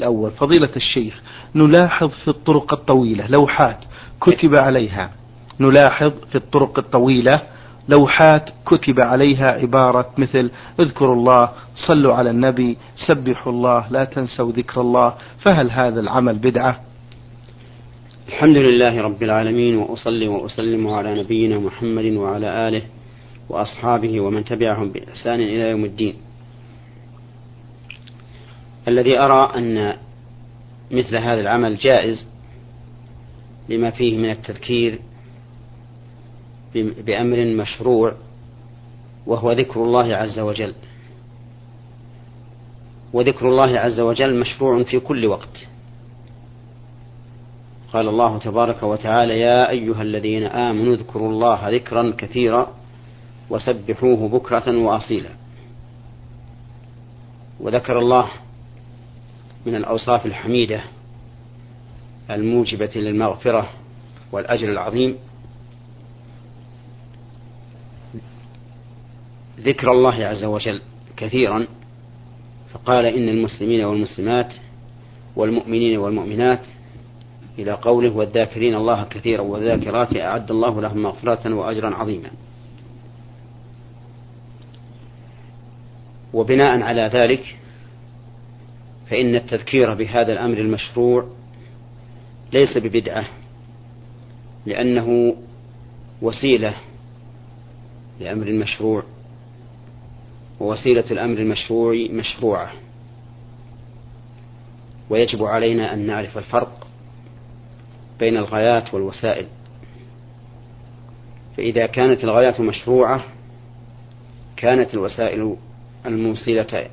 الأول فضيلة الشيخ نلاحظ في الطرق الطويلة لوحات كتب عليها. نلاحظ في الطرق الطويلة لوحات كتب عليها عبارة مثل اذكروا الله صلوا على النبي سبحوا الله لا تنسوا ذكر الله فهل هذا العمل بدعة؟ الحمد لله رب العالمين وأصلي وأسلم على نبينا محمد وعلى آله وأصحابه ومن تبعهم بإحسان إلى يوم الدين. الذي أرى أن مثل هذا العمل جائز لما فيه من التذكير بأمر مشروع وهو ذكر الله عز وجل. وذكر الله عز وجل مشروع في كل وقت. قال الله تبارك وتعالى يا أيها الذين آمنوا اذكروا الله ذكرا كثيرا وسبحوه بكرة وأصيلا. وذكر الله من الأوصاف الحميدة الموجبة للمغفرة والأجر العظيم. ذكر الله عز وجل كثيرا فقال إن المسلمين والمسلمات والمؤمنين والمؤمنات إلى قوله والذاكرين الله كثيرا والذاكرات أعد الله لهم مغفرة وأجرا عظيما. وبناء على ذلك فإن التذكير بهذا الأمر المشروع ليس ببدعة لأنه وسيلة لأمر مشروع ووسيلة الأمر المشروع مشروعة. ويجب علينا أن نعرف الفرق بين الغايات والوسائل. فإذا كانت الغايات مشروعة كانت الوسائل الموصلة,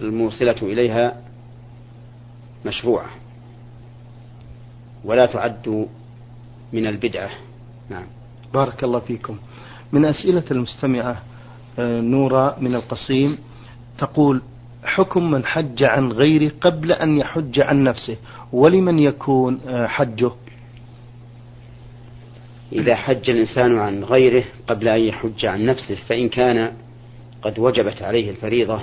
الموصلة إليها مشروعة. ولا تعد من البدعة. نعم. بارك الله فيكم. من أسئلة المستمعة آه، نورا من القصيم تقول حكم من حج عن غيره قبل أن يحج عن نفسه ولمن يكون آه، حجه؟ إذا حج الإنسان عن غيره قبل أن يحج عن نفسه فإن كان قد وجبت عليه الفريضة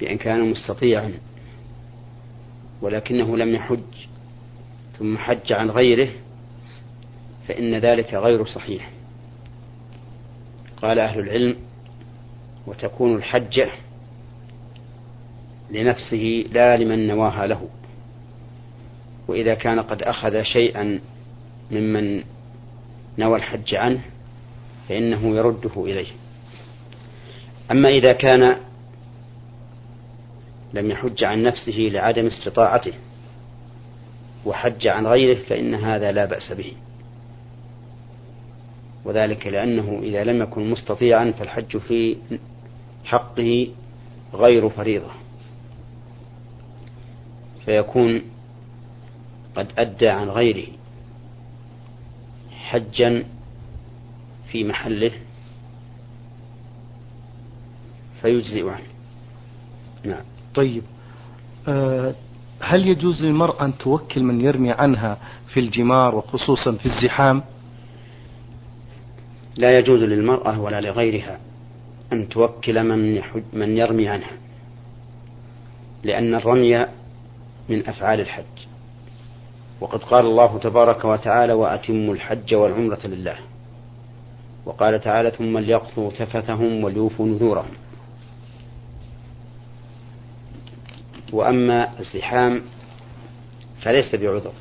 بأن كان مستطيعا ولكنه لم يحج ثم حج عن غيره فإن ذلك غير صحيح. قال أهل العلم وتكون الحجة لنفسه لا لمن نواها له وإذا كان قد أخذ شيئا ممن نوى الحج عنه فإنه يرده إليه. أما إذا كان لم يحج عن نفسه لعدم استطاعته وحج عن غيره فإن هذا لا بأس به. وذلك لأنه إذا لم يكن مستطيعا فالحج في حقه غير فريضة. فيكون قد أدى عن غيره حجا في محله فيجزئ عنه. نعم. طيب أه هل يجوز للمرأة أن توكل من يرمي عنها في الجمار وخصوصا في الزحام؟ لا يجوز للمرأة ولا لغيرها أن توكل من, من يرمي عنها لأن الرمي من أفعال الحج. وقد قال الله تبارك وتعالى وأتموا الحج والعمرة لله وقال تعالى ثم ليقضوا تفثهم وليوفوا نذورهم وأما الزحام فليس بعذر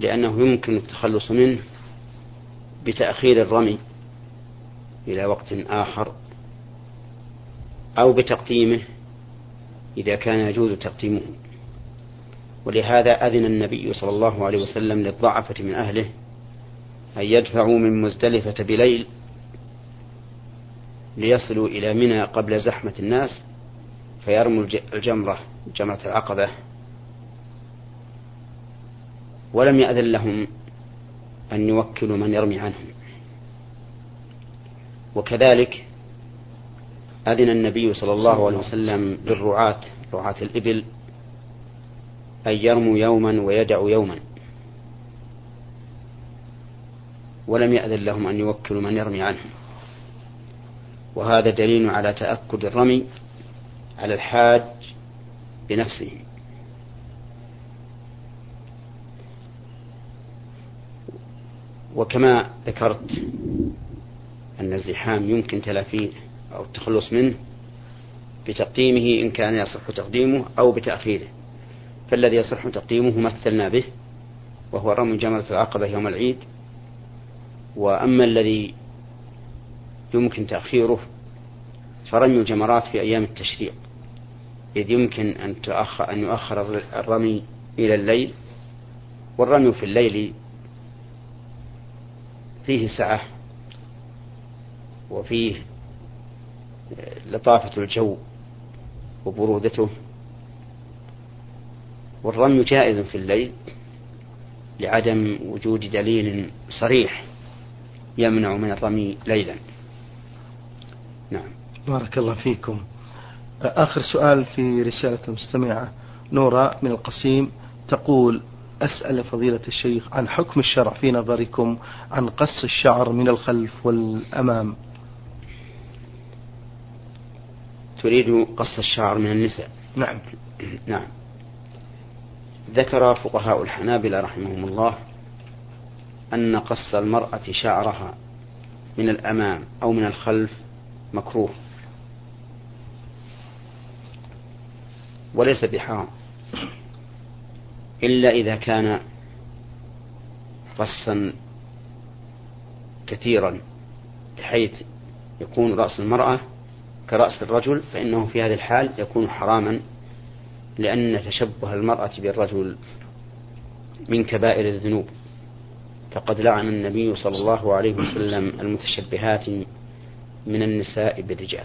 لأنه يمكن التخلص منه بتأخير الرمي إلى وقت آخر أو بتقديمه إذا كان يجوز تقديمه. ولهذا أذن النبي صلى الله عليه وسلم للضعفة من أهله أن يدفعوا من مزدلفة بليل ليصلوا إلى منى قبل زحمة الناس فيرموا الجمرة جمرة العقبة ولم يأذن لهم أن يوكلوا من يرمي عنهم. وكذلك أذن النبي صلى الله عليه وسلم للرعاة رعاة الإبل أن يرموا يوما ويدعوا يوما. ولم يأذن لهم أن يوكلوا من يرمي عنهم. وهذا دليل على تأكد الرمي على الحاج بنفسه. وكما ذكرت أن الزحام يمكن تلافيه أو التخلص منه بتقديمه إن كان يصح تقديمه أو بتأخيره. فالذي يصح تقديمه مثلنا به وهو رمي جمرة العقبة يوم العيد. وأما الذي يمكن تأخيره فرمي الجمرات في أيام التشريق. إذ يمكن أن تؤخر أن يؤخر الرمي إلى الليل والرمي في الليل فيه سعة وفيه لطافة الجو وبرودته والرمي جائز في الليل لعدم وجود دليل صريح يمنع من الرمي ليلا. نعم. بارك الله فيكم. آخر سؤال في رسالة المستمعة نورا من القصيم تقول أسأل فضيلة الشيخ عن حكم الشرع في نظركم عن قص الشعر من الخلف والأمام. تريد قص الشعر من النساء؟ نعم. نعم. ذكر فقهاء الحنابلة رحمهم الله أن قص المرأة شعرها من الأمام أو من الخلف مكروه. وليس بحرام. إلا إذا كان قصا كثيرا بحيث يكون رأس المرأة كرأس الرجل فإنه في هذه الحال يكون حراما لأن تشبه المرأة بالرجل من كبائر الذنوب. فقد لعن النبي صلى الله عليه وسلم المتشبهات من النساء بالرجال.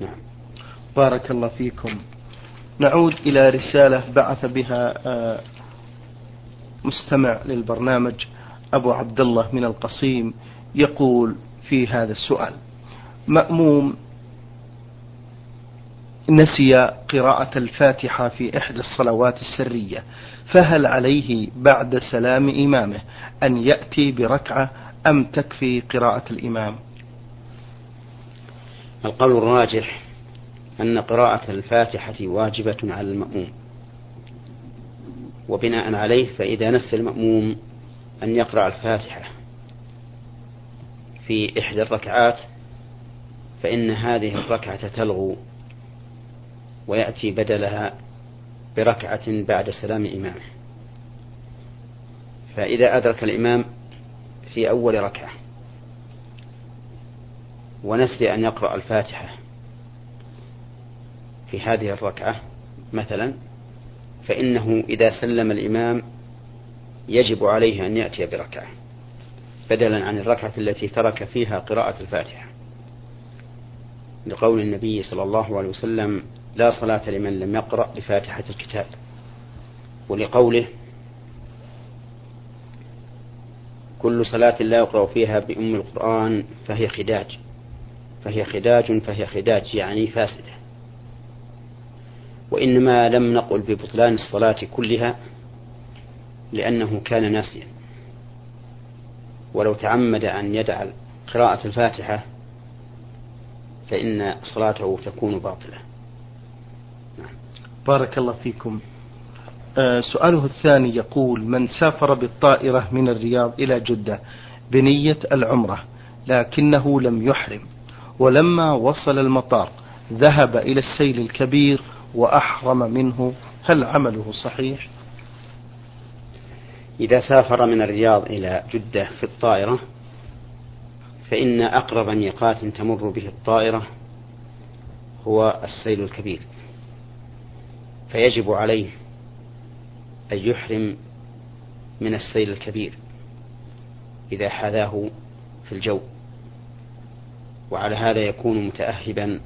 نعم. بارك الله فيكم. نعود إلى رسالة بعث بها آه، مستمع للبرنامج أبو عبد الله من القصيم يقول في هذا السؤال. مأموم نسي قراءة الفاتحة في إحدى الصلوات السرية فهل عليه بعد سلام إمامه أن يأتي بركعة أم تكفي قراءة الإمام؟ القول الراجح أن قراءة الفاتحة واجبة على المأموم. وبناء عليه فإذا نس المأموم أن يقرأ الفاتحة في إحدى الركعات فإن هذه الركعة تلغو ويأتي بدلها بركعة بعد سلام إمامه. فإذا أدرك الإمام في أول ركعة ونسي أن يقرأ الفاتحة في هذه الركعة مثلا فإنه إذا سلم الإمام يجب عليه أن يأتي بركعة بدلا عن الركعة التي ترك فيها قراءة الفاتحة. لقول النبي صلى الله عليه وسلم لا صلاة لمن لم يقرأ بفاتحة الكتاب. ولقوله كل صلاة لا يقرأ فيها بأم القرآن فهي خداج. فهي خداج فهي خداج يعني فاسدة. وإنما لم نقل ببطلان الصلاة كلها لأنه كان ناسيا. ولو تعمد أن يدع قراءة الفاتحة فإن صلاته تكون باطلة. نعم. بارك الله فيكم. آه سؤاله الثاني يقول من سافر بالطائرة من الرياض إلى جدة بنية العمرة لكنه لم يحرم ولما وصل المطار ذهب إلى السيل الكبير وأحرم منه هل عمله صحيح؟ إذا سافر من الرياض إلى جدة في الطائرة فإن أقرب ميقات تمر به الطائرة هو السيل الكبير. فيجب عليه أن يحرم من السيل الكبير إذا حذاه في الجو. وعلى هذا يكون متأهبا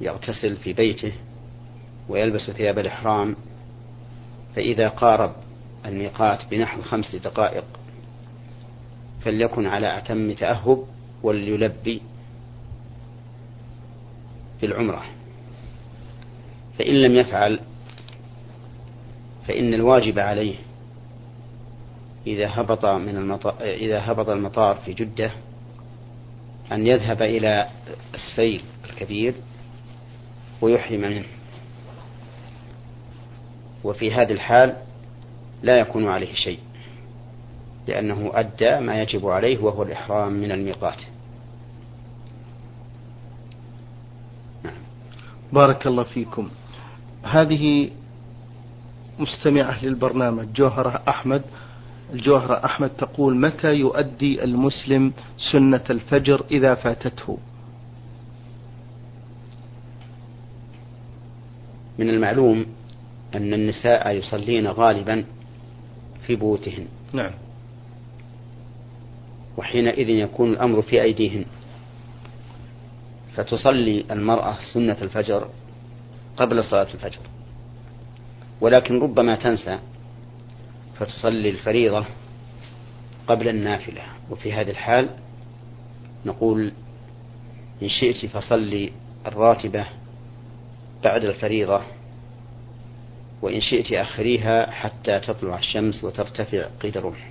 يغتسل في بيته ويلبس ثياب الإحرام فإذا قارب الميقات بنحو خمس دقائق فليكن على أتم تأهب وليلبي في العمرة. فإن لم يفعل فإن الواجب عليه إذا هبط من المطار إذا هبط المطار في جدة أن يذهب إلى السيل الكبير ويحرم منه. وفي هذه الحال لا يكون عليه شيء لأنه أدى ما يجب عليه وهو الإحرام من الميقات. نعم. بارك الله فيكم. هذه مستمعة للبرنامج جوهرة أحمد. الجوهرة أحمد تقول متى يؤدي المسلم سنة الفجر إذا فاتته؟ من المعلوم أن النساء يصلين غالبا في بيوتهن. نعم. وحينئذ يكون الأمر في أيديهن. فتصلي المرأة سنة الفجر قبل صلاة الفجر. ولكن ربما تنسى فتصلي الفريضة قبل النافلة. وفي هذه الحال نقول إن شئت فصلي الراتبة بعد الفريضة وإن شئت أخريها حتى تطلع الشمس وترتفع قيد الرمح.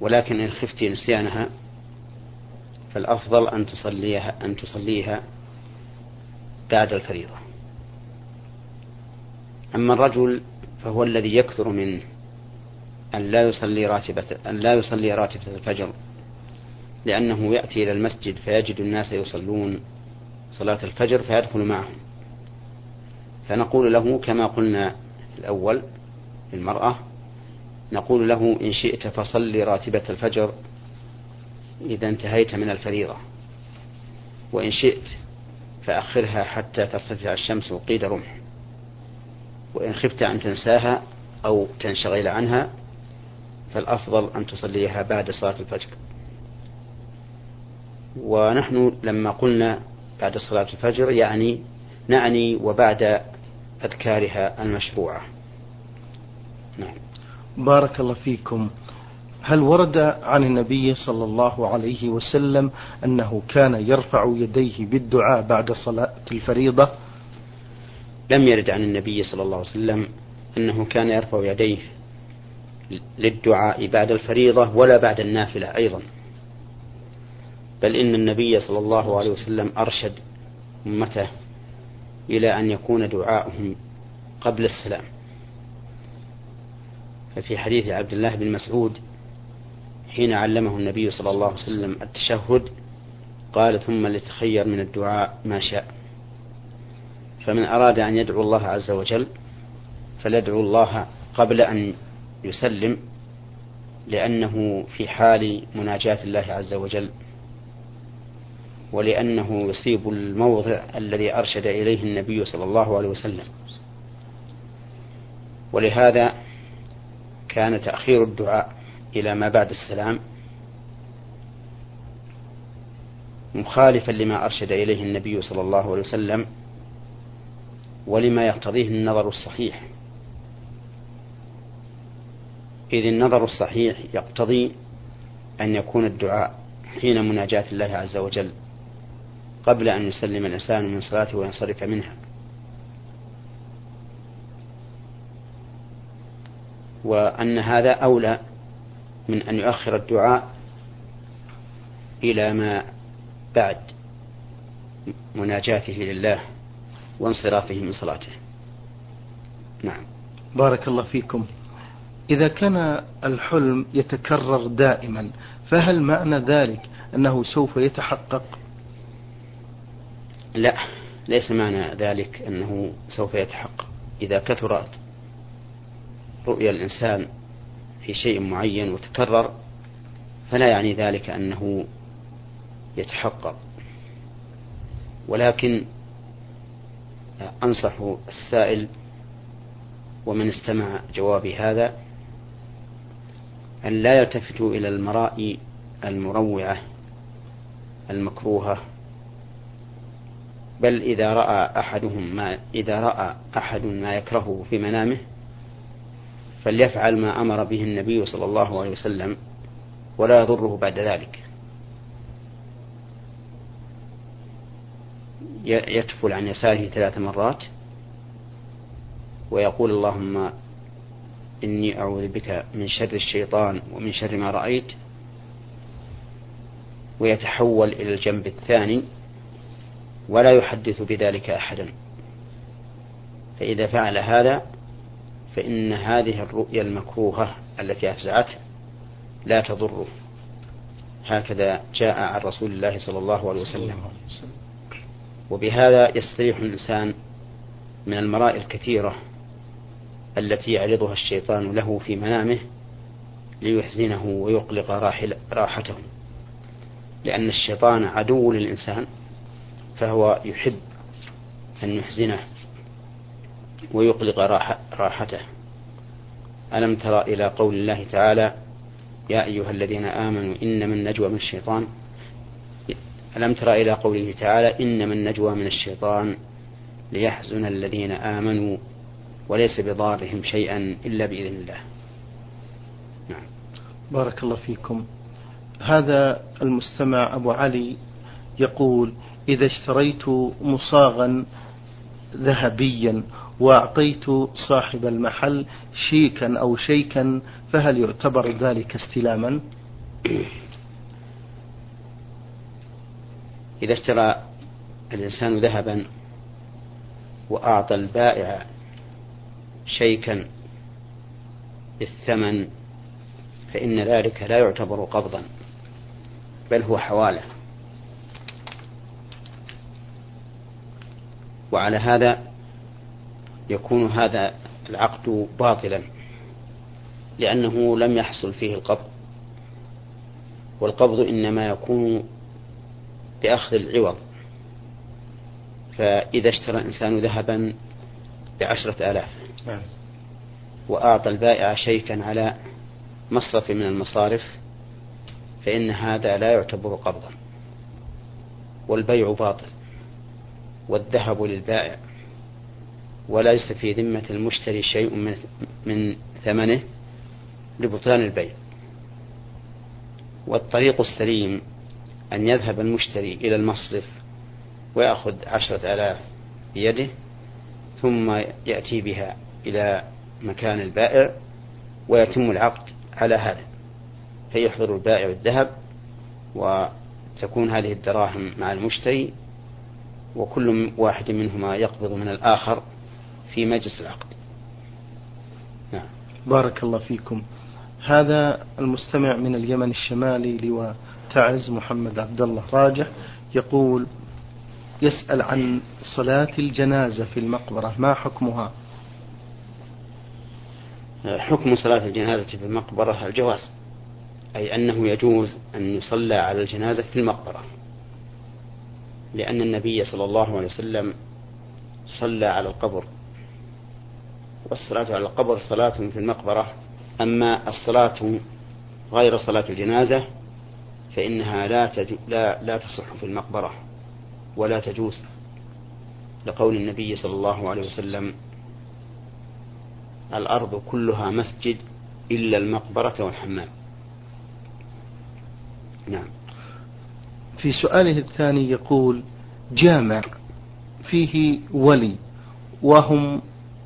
ولكن إن خفت نسيانها فالأفضل أن تصليها أن تصليها بعد الفريضة. أما الرجل فهو الذي يكثر منه أن لا يصلي راتبة أن لا يصلي راتبة الفجر لأنه يأتي إلى المسجد فيجد الناس يصلون صلاة الفجر فيدخل معهم. فنقول له كما قلنا الأول للمرأة نقول له إن شئت فصلي راتبة الفجر إذا انتهيت من الفريضة وإن شئت فأخرها حتى ترتفع الشمس وقيد رمح وإن خفت أن تنساها أو تنشغل عنها فالأفضل أن تصليها بعد صلاة الفجر. ونحن لما قلنا بعد صلاة الفجر يعني نعني وبعد أذكارها المشروعة. نعم. بارك الله فيكم. هل ورد عن النبي صلى الله عليه وسلم أنه كان يرفع يديه بالدعاء بعد صلاة الفريضة؟ لم يرد عن النبي صلى الله عليه وسلم أنه كان يرفع يديه للدعاء بعد الفريضة ولا بعد النافلة أيضا. بل إن النبي صلى الله عليه وسلم أرشد أمته إلى أن يكون دعاؤهم قبل السلام. ففي حديث عبد الله بن مسعود حين علمه النبي صلى الله عليه وسلم التشهد قال ثم لتخير من الدعاء ما شاء. فمن أراد أن يدعو الله عز وجل فليدعو الله قبل أن يسلم لأنه في حال مناجاة الله عز وجل. ولأنه يصيب الموضع الذي أرشد إليه النبي صلى الله عليه وسلم. ولهذا كان تأخير الدعاء إلى ما بعد السلام مخالفا لما أرشد إليه النبي صلى الله عليه وسلم ولما يقتضيه النظر الصحيح. إذ النظر الصحيح يقتضي أن يكون الدعاء حين مناجاة الله عز وجل. قبل أن يسلم الإنسان من صلاته وينصرف منها. وأن هذا أولى من أن يؤخر الدعاء إلى ما بعد مناجاته لله وانصرافه من صلاته. نعم. بارك الله فيكم. إذا كان الحلم يتكرر دائما فهل معنى ذلك أنه سوف يتحقق؟ لا ليس معنى ذلك أنه سوف يتحقق. إذا كثرت رؤيا الإنسان في شيء معين وتكرر فلا يعني ذلك أنه يتحقق. ولكن أنصح السائل ومن استمع جوابي هذا أن لا يلتفتوا إلى المرائي المروعة المكروهة بل إذا رأى أحدهم ما إذا رأى أحد ما يكرهه في منامه فليفعل ما أمر به النبي صلى الله عليه وسلم ولا يضره بعد ذلك. يتفل عن يساره ثلاث مرات ويقول اللهم إني أعوذ بك من شر الشيطان ومن شر ما رأيت ويتحول إلى الجنب الثاني ولا يحدث بذلك أحدا. فإذا فعل هذا فإن هذه الرؤيا المكروهة التي أفزعته لا تضره هكذا جاء عن رسول الله صلى الله عليه وسلم. وبهذا يستريح الإنسان من المراء الكثيرة التي يعرضها الشيطان له في منامه ليحزنه ويقلق راحته. لأن الشيطان عدو للإنسان. فهو يحب أن يحزنه ويقلق راحته. ألم ترى إلى قول الله تعالى يا أيها الذين آمنوا إنما النجوى من الشيطان. ألم ترى إلى قوله تعالى إنما النجوى من الشيطان ليحزن الذين آمنوا وليس بضارهم شيئا إلا بإذن الله. نعم. بارك الله فيكم. هذا المستمع أبو علي يقول إذا اشتريت مصاغا ذهبيا وأعطيت صاحب المحل شيكا أو شيكا فهل يعتبر ذلك استلاما؟ إذا اشترى الإنسان ذهبا وأعطى البائع شيكا بالثمن فإن ذلك لا يعتبر قبضا بل هو حوالة. وعلى هذا يكون هذا العقد باطلا لأنه لم يحصل فيه القبض. والقبض إنما يكون بأخذ العوض. فإذا اشترى الإنسان ذهبا بعشرة آلاف نعم. وأعطى البائع شيكا على مصرف من المصارف فإن هذا لا يعتبر قبضا والبيع باطل. والذهب للبائع. وليس في ذمة المشتري شيء من من ثمنه لبطلان البيع. والطريق السليم أن يذهب المشتري إلى المصرف ويأخذ عشرة آلاف بيده ثم يأتي بها إلى مكان البائع ويتم العقد على هذا. فيحضر البائع الذهب وتكون هذه الدراهم مع المشتري وكل واحد منهما يقبض من الآخر في مجلس العقد. نعم. بارك الله فيكم. هذا المستمع من اليمن الشمالي لواء تعز محمد عبد الله راجح يقول يسأل عن صلاة الجنازة في المقبرة ما حكمها؟ حكم صلاة الجنازة في المقبرة الجواز أي أنه يجوز أن يصلى على الجنازة في المقبرة. لأن النبي صلى الله عليه وسلم صلى على القبر. والصلاة على القبر صلاة في المقبرة. أما الصلاة غير صلاة الجنازة فإنها لا, لا, لا تصح في المقبرة ولا تجوز. لقول النبي صلى الله عليه وسلم الأرض كلها مسجد إلا المقبرة والحمام. نعم. في سؤاله الثاني يقول جامع فيه ولي وهم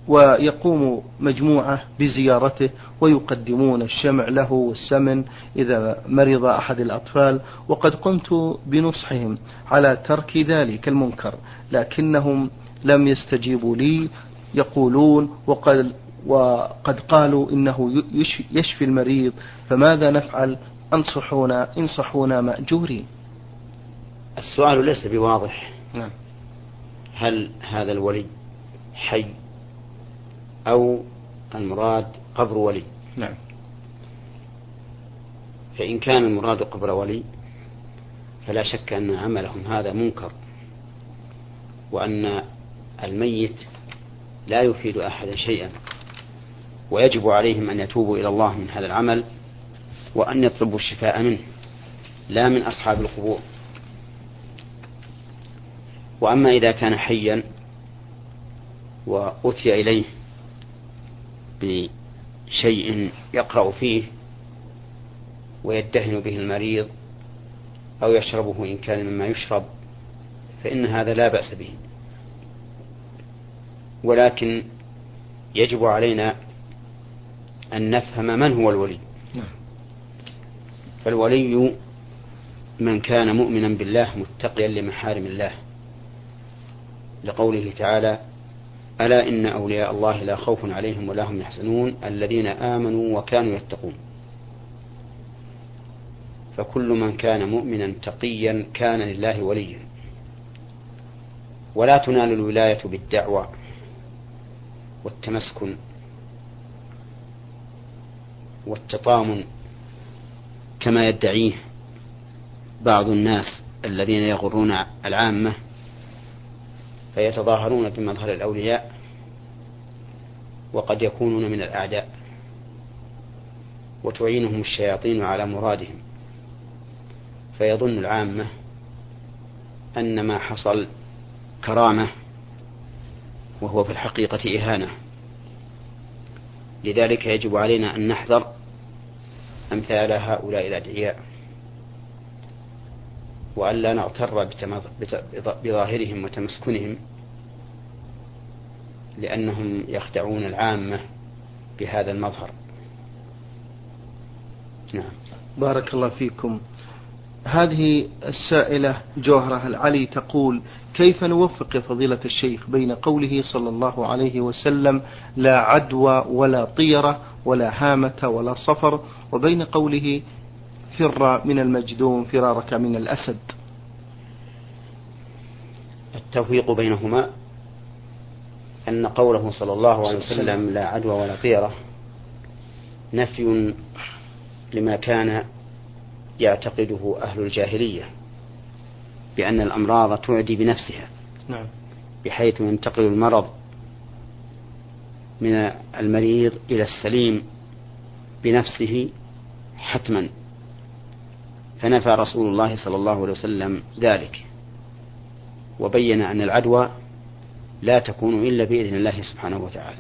ويقوم مجموعة بزيارته ويقدمون الشمع له والسمن إذا مرض أحد الأطفال وقد قمت بنصحهم على ترك ذلك المنكر لكنهم لم يستجيبوا لي يقولون وقد وقد قالوا إنه يشفي المريض فماذا نفعل؟ أنصحونا انصحونا مأجورين. السؤال ليس بواضح. نعم. هل هذا الولي حي أو المراد قبر ولي؟ نعم. فإن كان المراد قبر ولي فلا شك أن عملهم هذا منكر وأن الميت لا يفيد أحدا شيئا ويجب عليهم أن يتوبوا إلى الله من هذا العمل وأن يطلبوا الشفاء منه لا من أصحاب القبور. وأما إذا كان حيا وأتي إليه بشيء يقرأ فيه ويدهن به المريض أو يشربه إن كان مما يشرب فإن هذا لا بأس به. ولكن يجب علينا أن نفهم من هو الولي. نعم. فالولي من كان مؤمنا بالله متقيا لمحارم الله. لقوله تعالى ألا إن أولياء الله لا خوف عليهم ولا هم يحزنون الذين آمنوا وكانوا يتقون. فكل من كان مؤمنا تقيا كان لله وليا. ولا تنال الولاية بالدعوة والتمسكن والتطامن كما يدعيه بعض الناس الذين يغرون العامة فيتظاهرون بمظهر الأولياء وقد يكونون من الأعداء وتعينهم الشياطين على مرادهم. فيظن العامة أن ما حصل كرامة وهو في الحقيقة إهانة. لذلك يجب علينا أن نحذر أمثال هؤلاء الأدعياء. وألا نغتر بظاهرهم وتمسكنهم لأنهم يخدعون العامة بهذا المظهر. نعم. بارك الله فيكم. هذه السائلة جوهرة العلي تقول كيف نوفق يا فضيلة الشيخ بين قوله صلى الله عليه وسلم لا عدوى ولا طيرة ولا هامة ولا صفر وبين قوله فر من المجدوم فرارك من الأسد. التوفيق بينهما أن قوله صلى الله عليه وسلم. لا عدوى ولا طيرة نفي لما كان يعتقده أهل الجاهلية بأن الأمراض تعدي بنفسها. نعم. بحيث ينتقل المرض من المريض إلى السليم بنفسه حتما. فنفى رسول الله صلى الله عليه وسلم ذلك وبين أن العدوى لا تكون إلا بإذن الله سبحانه وتعالى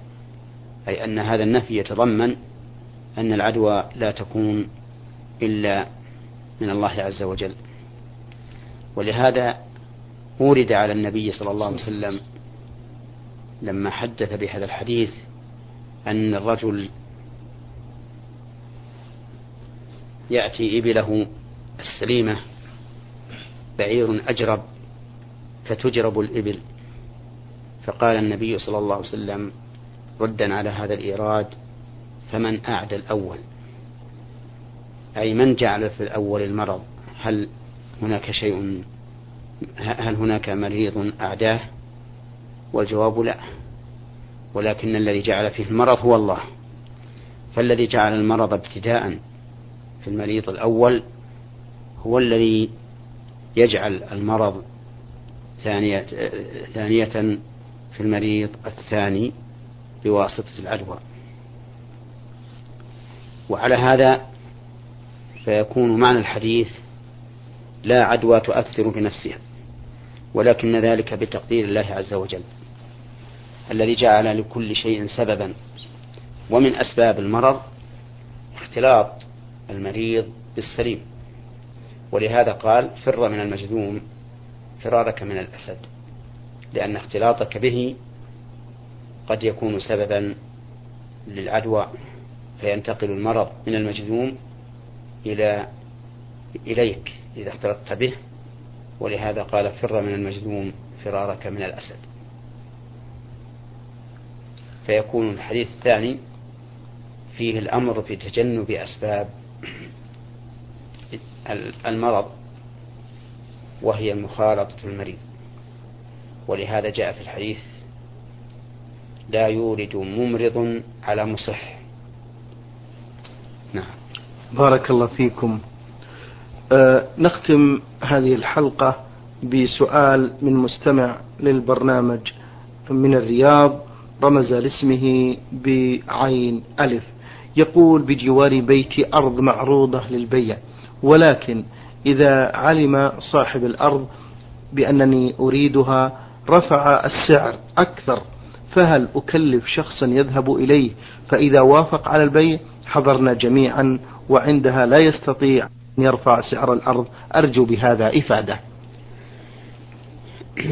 أي أن هذا النفي يتضمن أن العدوى لا تكون إلا من الله عز وجل. ولهذا ورد على النبي صلى الله عليه وسلم لما حدث بهذا الحديث أن الرجل يأتي إبله السليمة بعير أجرب فتجرب الإبل. فقال النبي صلى الله عليه وسلم ردا على هذا الإيراد فمن أعدى الأول. أي من جعل في الأول المرض؟ هل هناك شيء؟ هل هناك مريض أعداه؟ والجواب لا. ولكن الذي جعل فيه المرض هو الله. فالذي جعل المرض ابتداء في المريض الأول هو الذي يجعل المرض ثانية, ثانية في المريض الثاني بواسطة العدوى. وعلى هذا فيكون معنى الحديث لا عدوى تؤثر بنفسها ولكن ذلك بتقدير الله عز وجل الذي جعل لكل شيء سببا. ومن أسباب المرض اختلاط المريض بالسليم. ولهذا قال فر من المجذوم فرارك من الأسد لأن اختلاطك به قد يكون سببا للعدوى فينتقل المرض من المجذوم إلى إليك إذا اختلطت به ولهذا قال فر من المجذوم فرارك من الأسد. فيكون الحديث الثاني فيه الأمر في تجنب أسباب المرض وهي مخالطة المريض. ولهذا جاء في الحديث لا يورد ممرض على مصح. نعم. بارك الله فيكم. أه نختم هذه الحلقة بسؤال من مستمع للبرنامج من الرياض رمز لاسمه بعين ألف. يقول بجوار بيتي أرض معروضة للبيع. ولكن إذا علم صاحب الأرض بأنني أريدها رفع السعر أكثر فهل أكلف شخصا يذهب إليه؟ فإذا وافق على البيع حضرنا جميعا وعندها لا يستطيع أن يرفع سعر الأرض. أرجو بهذا إفادة.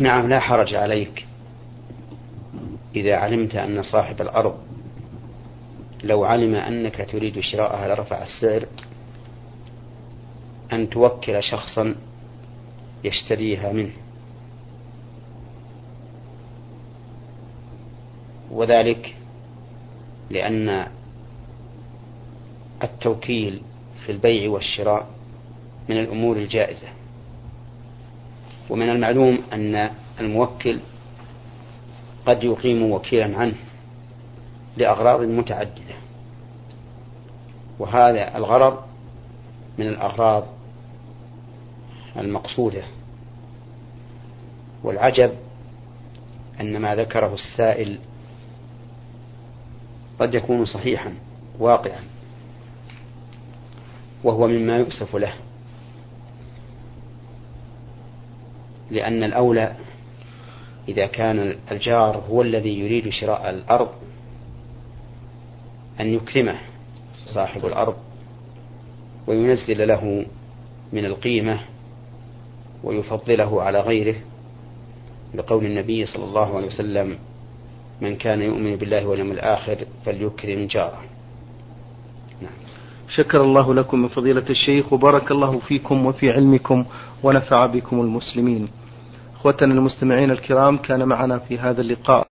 نعم لا حرج عليك. إذا علمت أن صاحب الأرض لو علم أنك تريد شراءها لرفع السعر أن توكل شخصا يشتريها منه. وذلك لأن التوكيل في البيع والشراء من الأمور الجائزة. ومن المعلوم أن الموكل قد يقيم وكيلا عنه لأغراض متعددة. وهذا الغرض من الأغراض المقصودة. والعجب أن ما ذكره السائل قد يكون صحيحا واقعا وهو مما يؤسف له. لأن الأولى إذا كان الجار هو الذي يريد شراء الأرض أن يكرمه صاحب الأرض. وينزل له من القيمة ويفضله على غيره لقول النبي صلى الله عليه وسلم من كان يؤمن بالله واليوم الآخر فليكرم جاره نعم. شكر الله لكم من فضيلة الشيخ وبارك الله فيكم وفي علمكم ونفع بكم المسلمين أخوتنا المستمعين الكرام كان معنا في هذا اللقاء